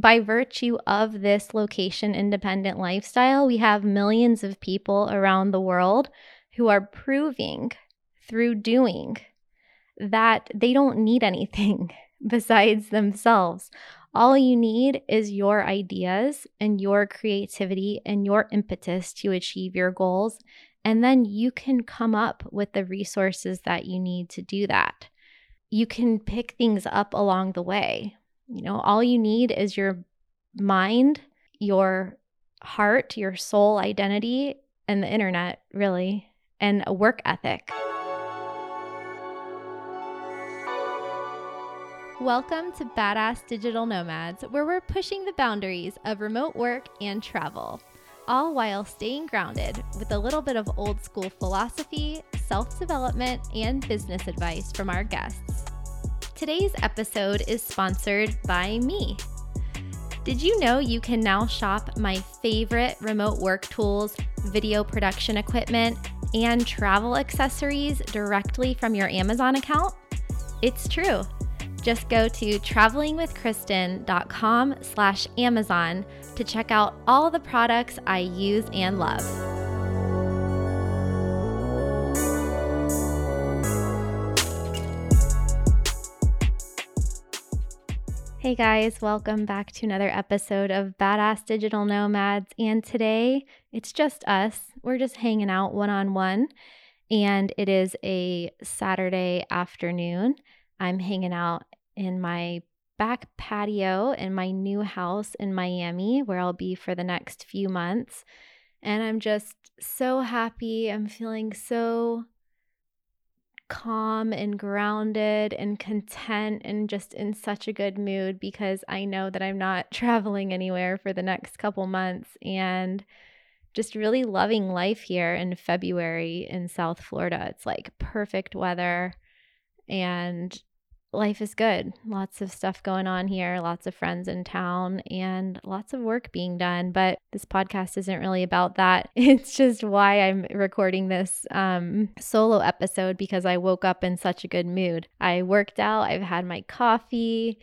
by virtue of this location independent lifestyle, we have millions of people around the world who are proving through doing that they don't need anything besides themselves. All you need is your ideas and your creativity and your impetus to achieve your goals. And then you can come up with the resources that you need to do that. You can pick things up along the way. You know, all you need is your mind, your heart, your soul identity, and the internet, really, and a work ethic. Welcome to Badass Digital Nomads, where we're pushing the boundaries of remote work and travel, all while staying grounded with a little bit of old school philosophy, self development, and business advice from our guests. Today's episode is sponsored by me. Did you know you can now shop my favorite remote work tools, video production equipment, and travel accessories directly from your Amazon account? It's true. Just go to travelingwithkristin.com slash Amazon to check out all the products I use and love. Hey guys, welcome back to another episode of Badass Digital Nomads. And today it's just us. We're just hanging out one on one. And it is a Saturday afternoon. I'm hanging out in my back patio in my new house in Miami, where I'll be for the next few months. And I'm just so happy. I'm feeling so calm and grounded and content and just in such a good mood because I know that I'm not traveling anywhere for the next couple months and just really loving life here in February in South Florida. It's like perfect weather and life is good. Lots of stuff going on here, lots of friends in town, and lots of work being done. But this podcast isn't really about that. It's just why I'm recording this um, solo episode because I woke up in such a good mood. I worked out, I've had my coffee.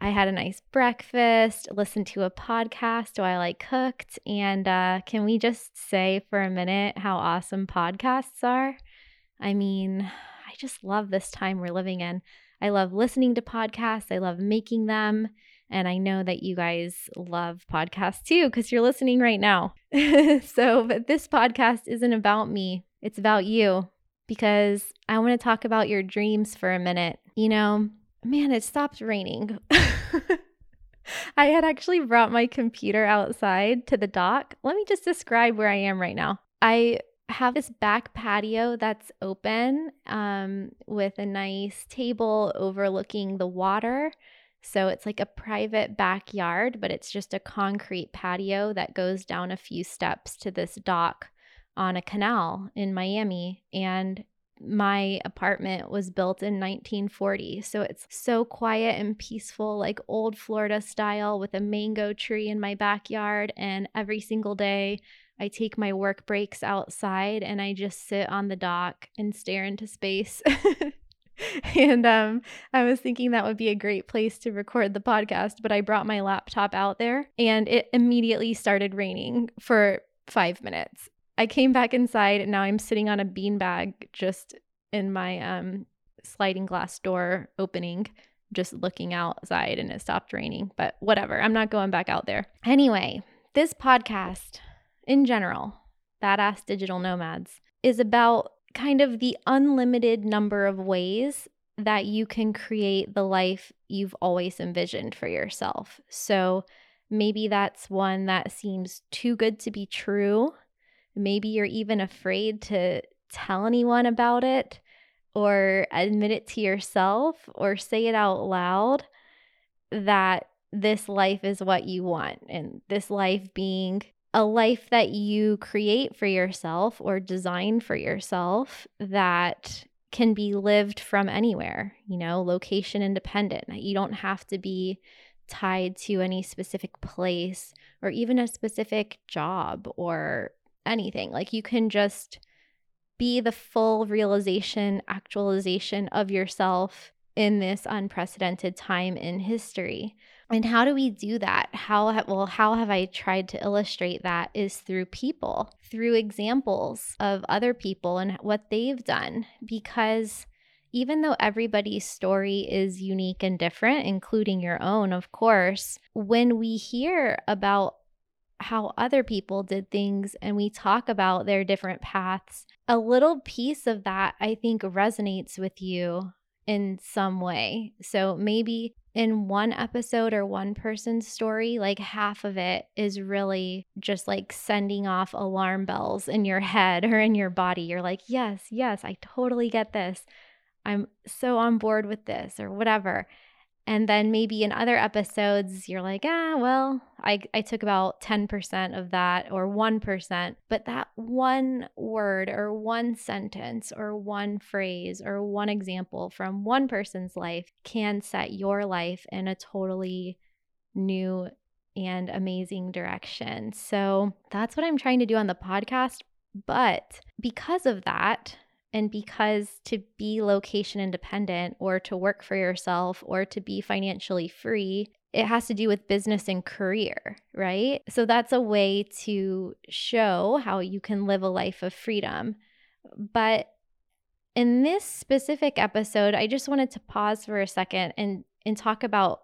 I had a nice breakfast, listened to a podcast while I like cooked. And uh, can we just say for a minute how awesome podcasts are? I mean, I just love this time we're living in. I love listening to podcasts, I love making them. And I know that you guys love podcasts too because you're listening right now. so, but this podcast isn't about me, it's about you because I want to talk about your dreams for a minute. You know, man, it stopped raining. I had actually brought my computer outside to the dock. Let me just describe where I am right now. I have this back patio that's open um, with a nice table overlooking the water. So it's like a private backyard, but it's just a concrete patio that goes down a few steps to this dock on a canal in Miami. And my apartment was built in 1940. So it's so quiet and peaceful, like old Florida style, with a mango tree in my backyard. And every single day, I take my work breaks outside and I just sit on the dock and stare into space. and um, I was thinking that would be a great place to record the podcast, but I brought my laptop out there and it immediately started raining for five minutes. I came back inside and now I'm sitting on a beanbag just in my um, sliding glass door opening, just looking outside and it stopped raining. But whatever, I'm not going back out there. Anyway, this podcast in general, Badass Digital Nomads, is about kind of the unlimited number of ways that you can create the life you've always envisioned for yourself. So maybe that's one that seems too good to be true. Maybe you're even afraid to tell anyone about it or admit it to yourself or say it out loud that this life is what you want. And this life being a life that you create for yourself or design for yourself that can be lived from anywhere, you know, location independent. You don't have to be tied to any specific place or even a specific job or anything. Like you can just be the full realization, actualization of yourself in this unprecedented time in history. And how do we do that? How ha- well how have I tried to illustrate that is through people, through examples of other people and what they've done because even though everybody's story is unique and different, including your own, of course, when we hear about how other people did things and we talk about their different paths, a little piece of that I think resonates with you in some way. So maybe in one episode or one person's story, like half of it is really just like sending off alarm bells in your head or in your body. You're like, yes, yes, I totally get this. I'm so on board with this or whatever. And then maybe in other episodes, you're like, ah, well, I, I took about 10% of that or 1%. But that one word or one sentence or one phrase or one example from one person's life can set your life in a totally new and amazing direction. So that's what I'm trying to do on the podcast. But because of that, and because to be location independent or to work for yourself or to be financially free, it has to do with business and career, right? So that's a way to show how you can live a life of freedom. But in this specific episode, I just wanted to pause for a second and and talk about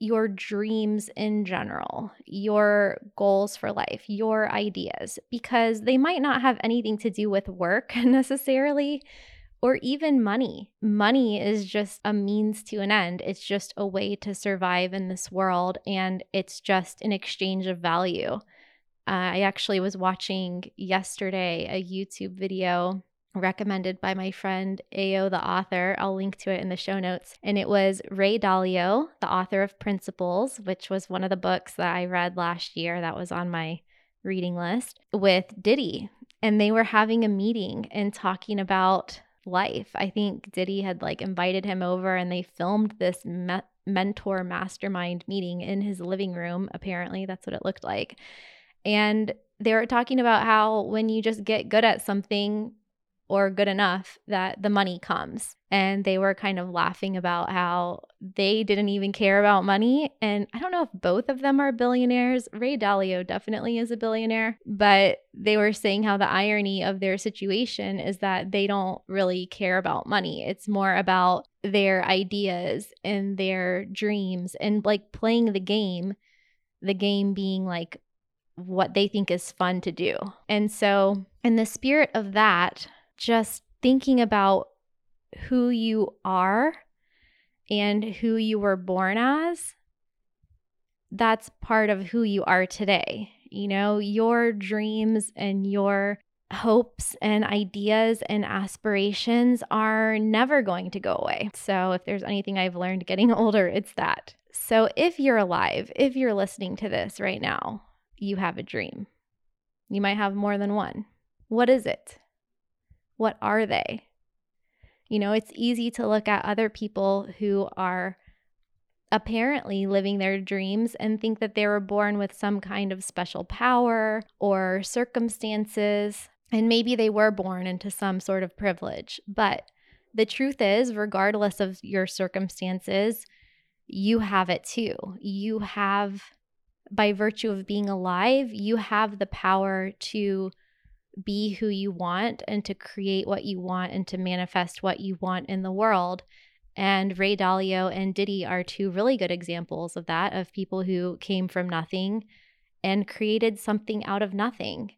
your dreams in general, your goals for life, your ideas, because they might not have anything to do with work necessarily or even money. Money is just a means to an end. It's just a way to survive in this world, and it's just an exchange of value. Uh, I actually was watching yesterday a YouTube video recommended by my friend Ayo, the author. I'll link to it in the show notes. And it was Ray Dalio, the author of Principles, which was one of the books that I read last year that was on my reading list, with Diddy. And they were having a meeting and talking about life. I think Diddy had like invited him over and they filmed this me- mentor mastermind meeting in his living room. Apparently, that's what it looked like. And they were talking about how when you just get good at something, or good enough that the money comes. And they were kind of laughing about how they didn't even care about money. And I don't know if both of them are billionaires. Ray Dalio definitely is a billionaire, but they were saying how the irony of their situation is that they don't really care about money. It's more about their ideas and their dreams and like playing the game, the game being like, what they think is fun to do. And so, in the spirit of that, just thinking about who you are and who you were born as, that's part of who you are today. You know, your dreams and your hopes and ideas and aspirations are never going to go away. So, if there's anything I've learned getting older, it's that. So, if you're alive, if you're listening to this right now, you have a dream. You might have more than one. What is it? What are they? You know, it's easy to look at other people who are apparently living their dreams and think that they were born with some kind of special power or circumstances. And maybe they were born into some sort of privilege. But the truth is, regardless of your circumstances, you have it too. You have, by virtue of being alive, you have the power to be who you want and to create what you want and to manifest what you want in the world. And Ray Dalio and Diddy are two really good examples of that, of people who came from nothing and created something out of nothing.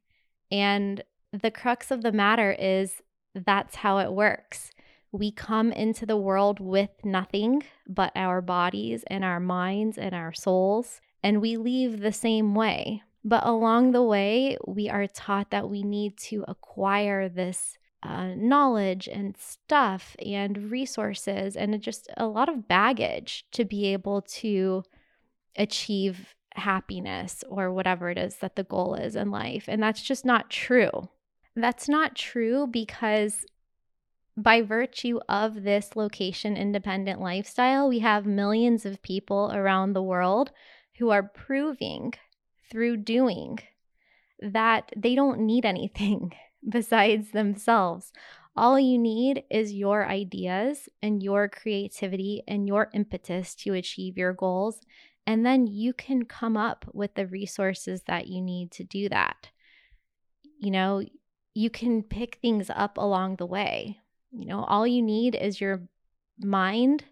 And the crux of the matter is that's how it works. We come into the world with nothing but our bodies and our minds and our souls, and we leave the same way. But along the way, we are taught that we need to acquire this uh, knowledge and stuff and resources and just a lot of baggage to be able to achieve happiness or whatever it is that the goal is in life. And that's just not true. That's not true because by virtue of this location independent lifestyle, we have millions of people around the world who are proving through doing that they don't need anything besides themselves. All you need is your ideas and your creativity and your impetus to achieve your goals And then you can come up with the resources that you need to do that. You know, you can pick things up along the way. You know, all you need is your mind,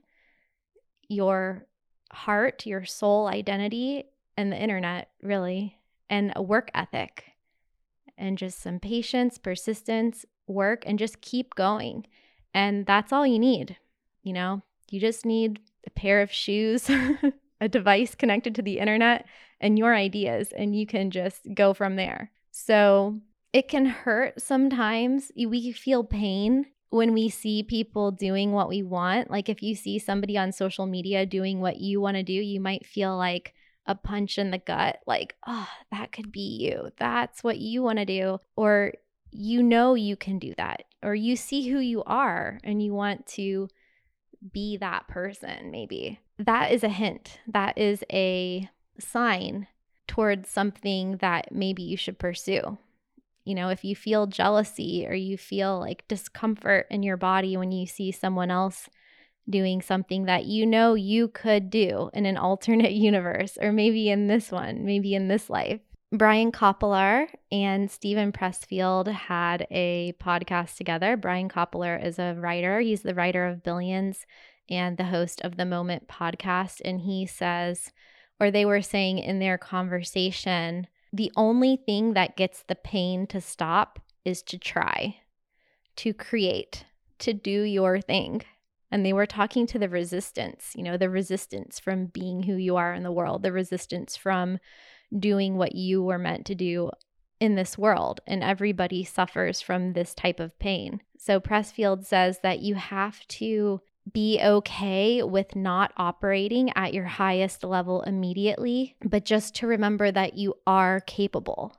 your heart, your soul identity, and the internet, really, and a work ethic, and just some patience, persistence, work, and just keep going. And that's all you need. You know, you just need a pair of shoes, a device connected to the internet, and your ideas, and you can just go from there. So it can hurt sometimes. We feel pain when we see people doing what we want. Like if you see somebody on social media doing what you want to do, you might feel like a punch in the gut, like, oh, that could be you. That's what you want to do. Or you know you can do that. Or you see who you are and you want to be that person, maybe. That is a hint. That is a sign towards something that maybe you should pursue. You know, if you feel jealousy or you feel like discomfort in your body when you see someone else doing something that you know you could do in an alternate universe, or maybe in this one, maybe in this life. Brian Koppelman and Steven Pressfield had a podcast together. Brian Koppelman is a writer, he's the writer of Billions and the host of the Moment podcast. And he says, or they were saying in their conversation, the only thing that gets the pain to stop is to try, to create, to do your thing. And they were talking to the resistance, you know, the resistance from being who you are in the world, the resistance from doing what you were meant to do in this world. And everybody suffers from this type of pain. So Pressfield says that you have to be okay with not operating at your highest level immediately, but just to remember that you are capable.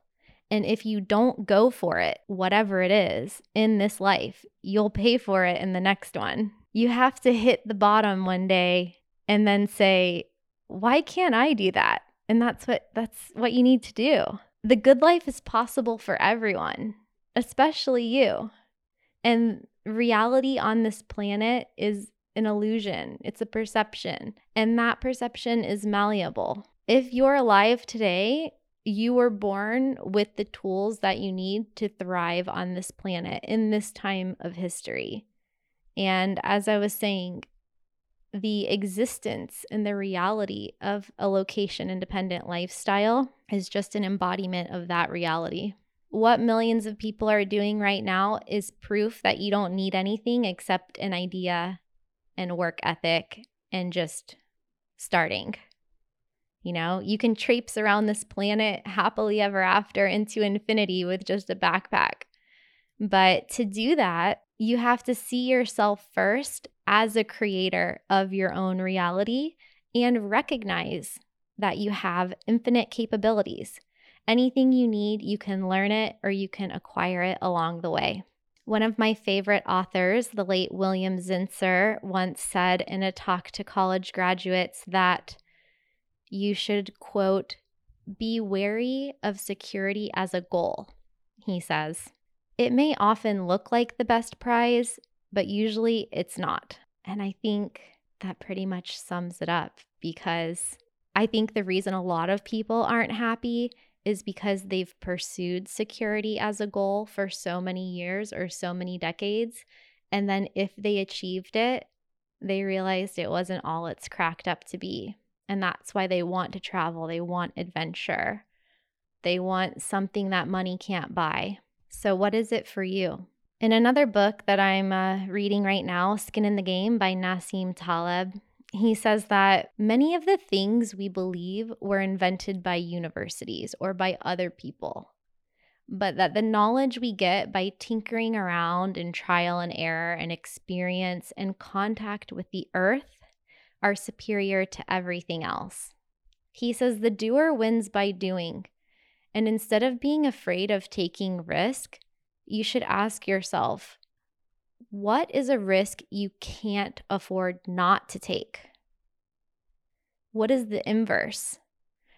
And if you don't go for it, whatever it is in this life, you'll pay for it in the next one. You have to hit the bottom one day and then say, why can't I do that? And that's what that's what you need to do. The good life is possible for everyone, especially you. And reality on this planet is an illusion, it's a perception, and that perception is malleable. If you're alive today, you were born with the tools that you need to thrive on this planet in this time of history. And as I was saying, the existence and the reality of a location independent lifestyle is just an embodiment of that reality. What millions of people are doing right now is proof that you don't need anything except an idea and work ethic and just starting. You know, you can traipse around this planet happily ever after into infinity with just a backpack. But to do that, you have to see yourself first as a creator of your own reality and recognize that you have infinite capabilities. Anything you need, you can learn it or you can acquire it along the way. One of my favorite authors, the late William Zinsser, once said in a talk to college graduates that you should, quote, be wary of security as a goal. He says, it may often look like the best prize, but usually it's not. And I think that pretty much sums it up because I think the reason a lot of people aren't happy is because they've pursued security as a goal for so many years or so many decades. And then if they achieved it, they realized it wasn't all it's cracked up to be. And that's why they want to travel. They want adventure. They want something that money can't buy. So, what is it for you? In another book that I'm uh, reading right now, Skin in the Game by Nassim Taleb, he says that many of the things we believe were invented by universities or by other people, but that the knowledge we get by tinkering around in trial and error and experience and contact with the earth are superior to everything else. He says the doer wins by doing. And instead of being afraid of taking risk, you should ask yourself what is a risk you can't afford not to take? What is the inverse?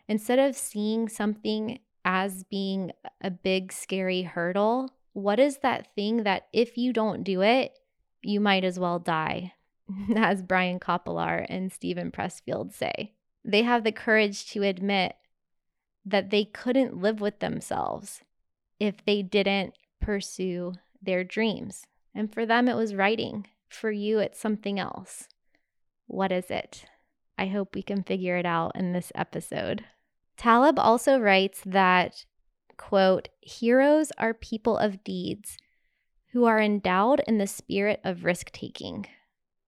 Instead of seeing something as being a big, scary hurdle, what is that thing that if you don't do it, you might as well die, as Brian Koppelman and Steven Pressfield say? They have the courage to admit that they couldn't live with themselves if they didn't pursue their dreams. And for them, it was writing. For you, it's something else. What is it? I hope we can figure it out in this episode. Taleb also writes that, quote, heroes are people of deeds who are endowed in the spirit of risk taking,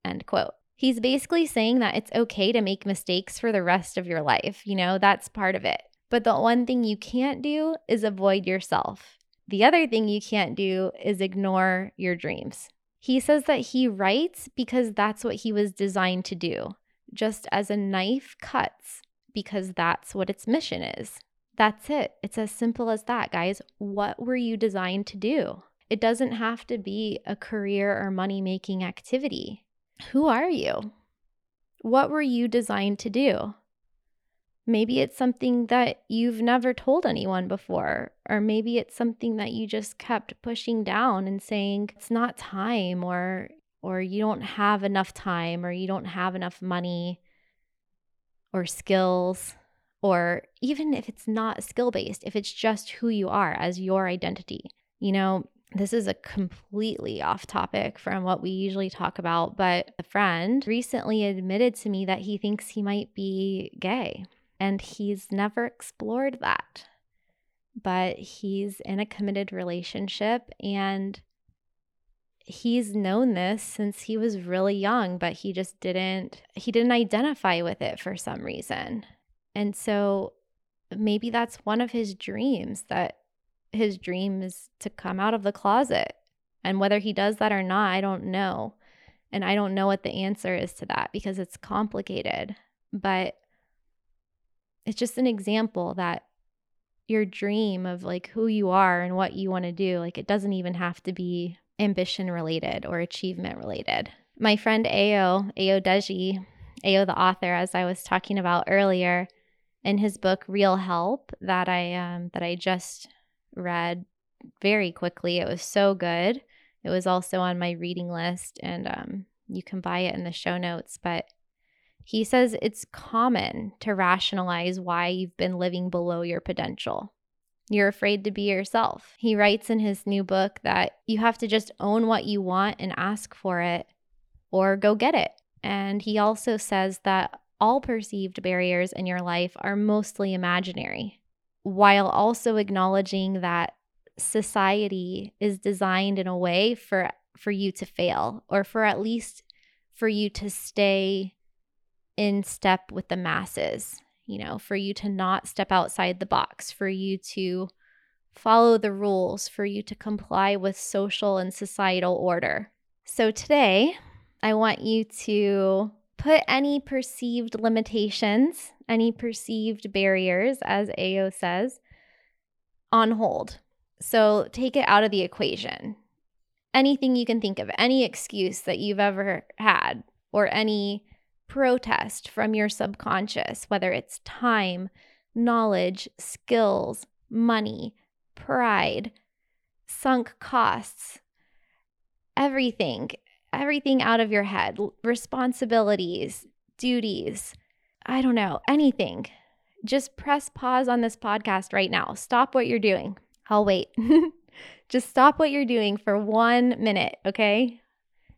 end quote. He's basically saying that it's okay to make mistakes for the rest of your life. You know, that's part of it. But the one thing you can't do is avoid yourself. The other thing you can't do is ignore your dreams. He says that he writes because that's what he was designed to do, just as a knife cuts because that's what its mission is. That's it. It's as simple as that, guys. What were you designed to do? It doesn't have to be a career or money making activity. Who are you? What were you designed to do? Maybe it's something that you've never told anyone before, or maybe it's something that you just kept pushing down and saying it's not time or or you don't have enough time or you don't have enough money or skills or even if it's not skill based, if it's just who you are as your identity. You know, this is a completely off topic from what we usually talk about, but a friend recently admitted to me that he thinks he might be gay and he's never explored that. But he's in a committed relationship and he's known this since he was really young, but he just didn't he didn't identify with it for some reason. And so maybe that's one of his dreams that his dream is to come out of the closet. And whether he does that or not, I don't know. And I don't know what the answer is to that because it's complicated. But it's just an example that your dream of like who you are and what you want to do, like it doesn't even have to be ambition related or achievement related. My friend Ayo, Ao Deji, Ayo the author, as I was talking about earlier, in his book Real Help that I um, that I just read very quickly. It was so good. It was also on my reading list, and um, you can buy it in the show notes. But he says it's common to rationalize why you've been living below your potential. You're afraid to be yourself. He writes in his new book that you have to just own what you want and ask for it or go get it. And he also says that all perceived barriers in your life are mostly imaginary, while also acknowledging that society is designed in a way for for you to fail or for at least for you to stay in step with the masses you know, for you to not step outside the box, for you to follow the rules, for you to comply with social and societal order. So today, I want you to put any perceived limitations, any perceived barriers, as Ayo says, on hold. So take it out of the equation. Anything you can think of, any excuse that you've ever had, or any protest from your subconscious, whether it's time, knowledge, skills, money, pride, sunk costs, everything, everything out of your head, responsibilities, duties, I don't know, anything. Just press pause on this podcast right now. Stop what you're doing. I'll wait. Just stop what you're doing for one minute, okay?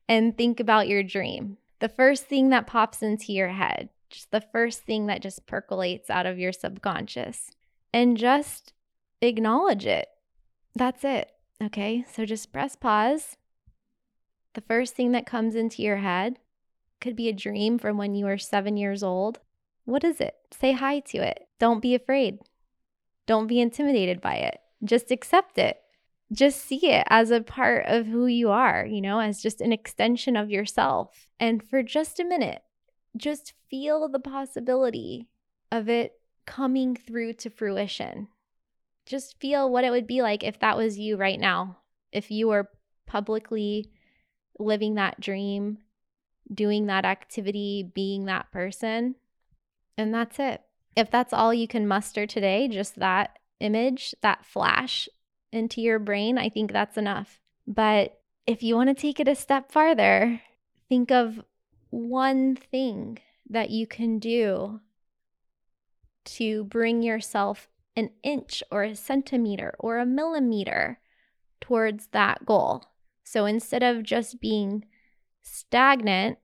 And think about your dream the first thing that pops into your head, just the first thing that just percolates out of your subconscious, and just acknowledge it. That's it. Okay. So just press pause. The first thing that comes into your head could be a dream from when you were seven years old. What is it? Say hi to it. Don't be afraid. Don't be intimidated by it. Just accept it just see it as a part of who you are, you know, as just an extension of yourself. And for just a minute, just feel the possibility of it coming through to fruition. Just feel what it would be like if that was you right now, if you were publicly living that dream, doing that activity, being that person. And that's it. If that's all you can muster today, just that image, that flash into your brain, I think that's enough. But if you want to take it a step farther, think of one thing that you can do to bring yourself an inch or a centimeter or a millimeter towards that goal. So instead of just being stagnant,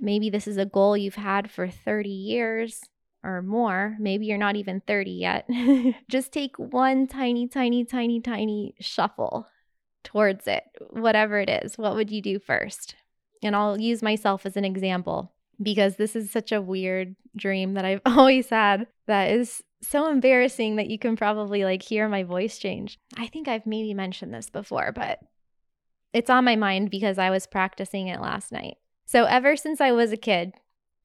maybe this is a goal you've had for 30 years or more. Maybe you're not even 30 yet. just take one tiny, tiny, tiny, tiny shuffle towards it, whatever it is. What would you do first? And I'll use myself as an example because this is such a weird dream that I've always had that is so embarrassing that you can probably like hear my voice change. I think I've maybe mentioned this before, but it's on my mind because I was practicing it last night. So, ever since I was a kid,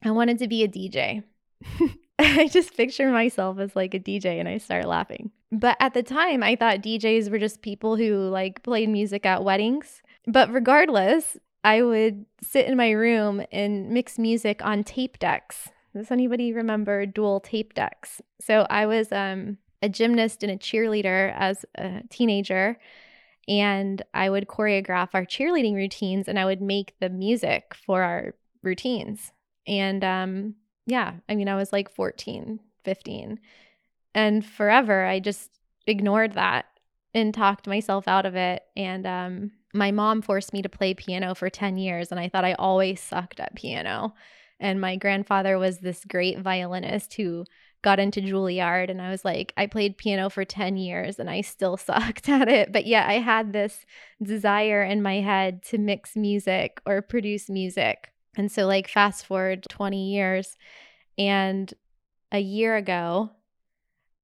I wanted to be a DJ. I just picture myself as like a DJ and I start laughing. But at the time, I thought DJs were just people who like played music at weddings. But regardless, I would sit in my room and mix music on tape decks. Does anybody remember dual tape decks? So I was um, a gymnast and a cheerleader as a teenager, and I would choreograph our cheerleading routines and I would make the music for our routines. And um, yeah, I mean, I was like 14, 15. And forever, I just ignored that and talked myself out of it. And um, my mom forced me to play piano for 10 years, and I thought I always sucked at piano. And my grandfather was this great violinist who got into Juilliard. And I was like, I played piano for 10 years and I still sucked at it. But yeah, I had this desire in my head to mix music or produce music. And so, like, fast forward 20 years, and a year ago,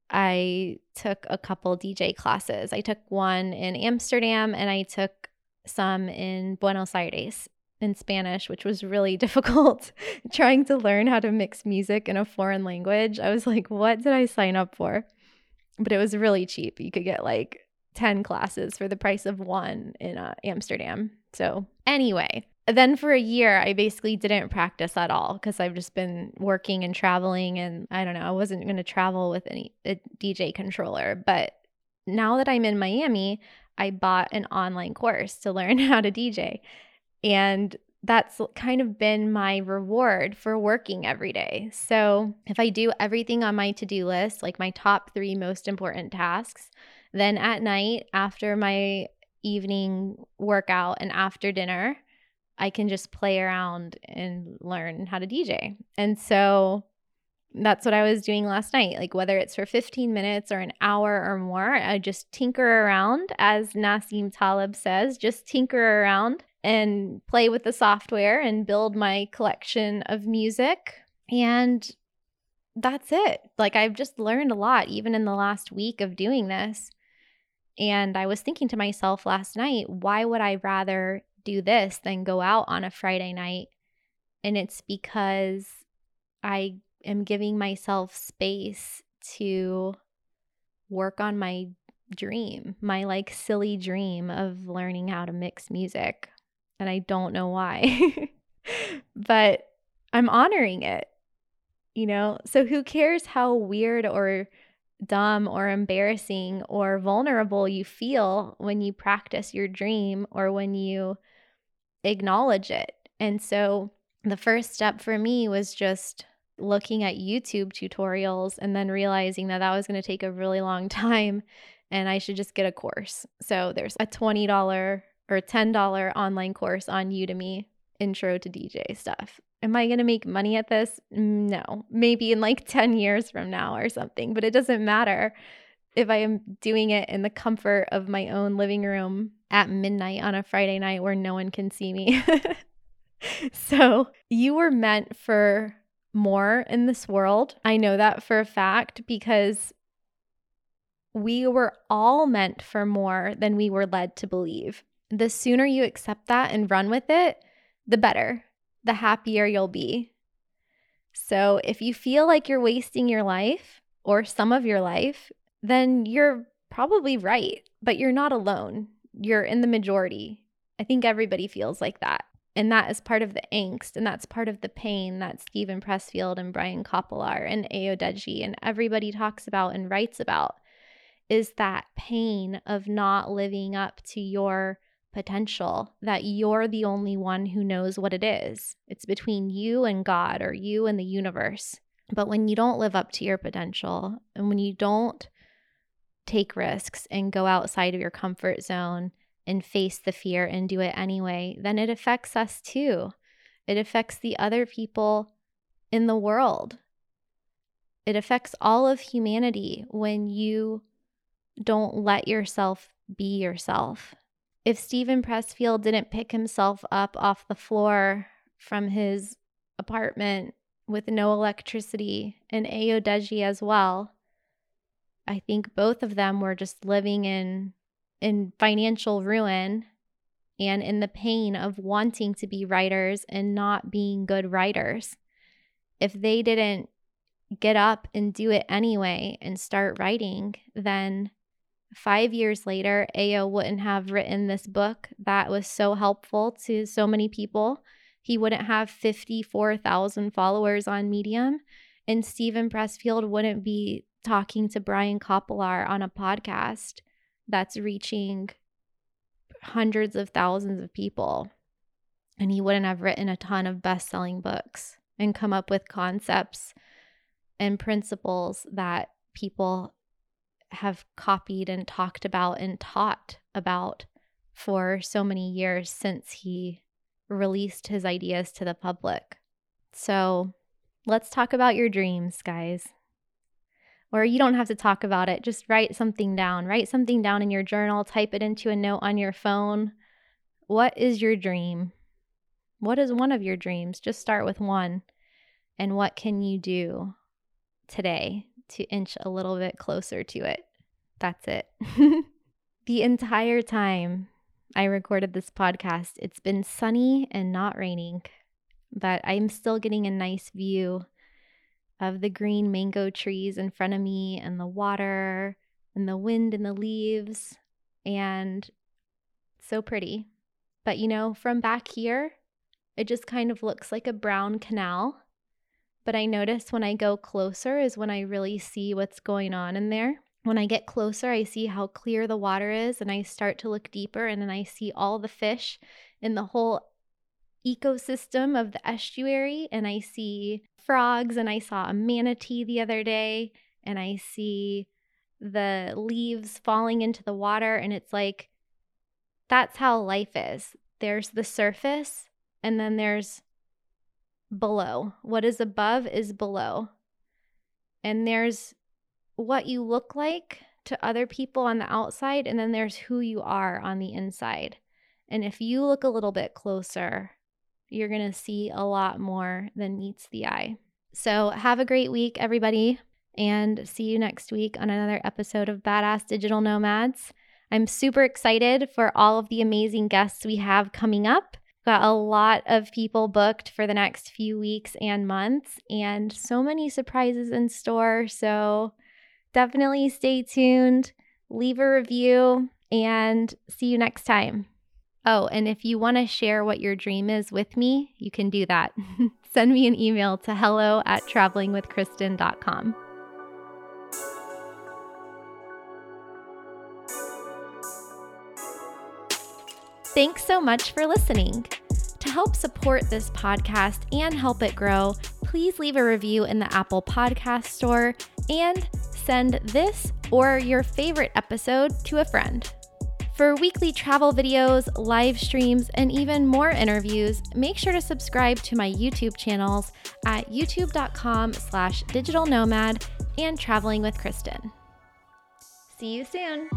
I took a couple DJ classes. I took one in Amsterdam and I took some in Buenos Aires in Spanish, which was really difficult trying to learn how to mix music in a foreign language. I was like, what did I sign up for? But it was really cheap. You could get like 10 classes for the price of one in uh, Amsterdam. So, anyway, then for a year, I basically didn't practice at all because I've just been working and traveling. And I don't know, I wasn't going to travel with any a DJ controller. But now that I'm in Miami, I bought an online course to learn how to DJ. And that's kind of been my reward for working every day. So, if I do everything on my to do list, like my top three most important tasks, then at night after my evening workout and after dinner, I can just play around and learn how to DJ. And so that's what I was doing last night. Like, whether it's for 15 minutes or an hour or more, I just tinker around, as Nassim Taleb says, just tinker around and play with the software and build my collection of music. And that's it. Like, I've just learned a lot, even in the last week of doing this. And I was thinking to myself last night, why would I rather do this than go out on a Friday night? And it's because I am giving myself space to work on my dream, my like silly dream of learning how to mix music. And I don't know why, but I'm honoring it, you know? So who cares how weird or dumb or embarrassing or vulnerable you feel when you practice your dream or when you acknowledge it? And so the first step for me was just looking at YouTube tutorials and then realizing that that was going to take a really long time and I should just get a course. So there's a $20 or $10 online course on Udemy, intro to DJ stuff. Am I going to make money at this? Mm, no, maybe in like 10 years from now or something, but it doesn't matter if I am doing it in the comfort of my own living room at midnight on a Friday night where no one can see me. so you were meant for more in this world. I know that for a fact because we were all meant for more than we were led to believe. The sooner you accept that and run with it, the better, the happier you'll be. So if you feel like you're wasting your life or some of your life, then you're probably right, but you're not alone. You're in the majority. I think everybody feels like that. And that is part of the angst and that's part of the pain that Steven Pressfield and Brian Koppelman and Ayo and everybody talks about and writes about is that pain of not living up to your potential, that you're the only one who knows what it is. It's between you and God or you and the universe. But when you don't live up to your potential and when you don't take risks and go outside of your comfort zone and face the fear and do it anyway, then it affects us too. It affects the other people in the world. It affects all of humanity when you don't let yourself be yourself. If Steven Pressfield didn't pick himself up off the floor from his apartment with no electricity and Ayodeji as well, I think both of them were just living in in financial ruin and in the pain of wanting to be writers and not being good writers. If they didn't get up and do it anyway and start writing, then five years later, Ayo wouldn't have written this book that was so helpful to so many people. He wouldn't have 54,000 followers on Medium, and Steven Pressfield wouldn't be talking to Brian Koppelman on a podcast that's reaching hundreds of thousands of people. And he wouldn't have written a ton of best selling books and come up with concepts and principles that people have copied and talked about and taught about for so many years since he released his ideas to the public. So let's talk about your dreams, guys or you don't have to talk about it. Just write something down. Write something down in your journal, type it into a note on your phone. What is your dream? What is one of your dreams? Just start with one. And what can you do today to inch a little bit closer to it? That's it. the entire time I recorded this podcast, it's been sunny and not raining, but I'm still getting a nice view of the green mango trees in front of me and the water and the wind and the leaves and so pretty. But you know, from back here, it just kind of looks like a brown canal. But I notice when I go closer is when I really see what's going on in there. When I get closer, I see how clear the water is, and I start to look deeper, and then I see all the fish in the whole ecosystem of the estuary, and I see frogs and I saw a manatee the other day and I see the leaves falling into the water and it's like that's how life is. There's the surface and then there's below. What is above is below. And there's what you look like to other people on the outside and then there's who you are on the inside. And if you look a little bit closer, you're going to see a lot more than meets the eye. So, have a great week, everybody, and see you next week on another episode of Badass Digital Nomads. I'm super excited for all of the amazing guests we have coming up. Got a lot of people booked for the next few weeks and months, and so many surprises in store. So, definitely stay tuned, leave a review, and see you next time. Oh, and if you want to share what your dream is with me, you can do that. Send me an email to hello at travelingwithkristin.com. Thanks so much for listening. To help support this podcast and help it grow, please leave a review in the Apple Podcast Store and send this or your favorite episode to a friend. For weekly travel videos, live streams, and even more interviews, make sure to subscribe to my YouTube channels at youtube.com slash digital nomad and traveling with Kristen. See you soon.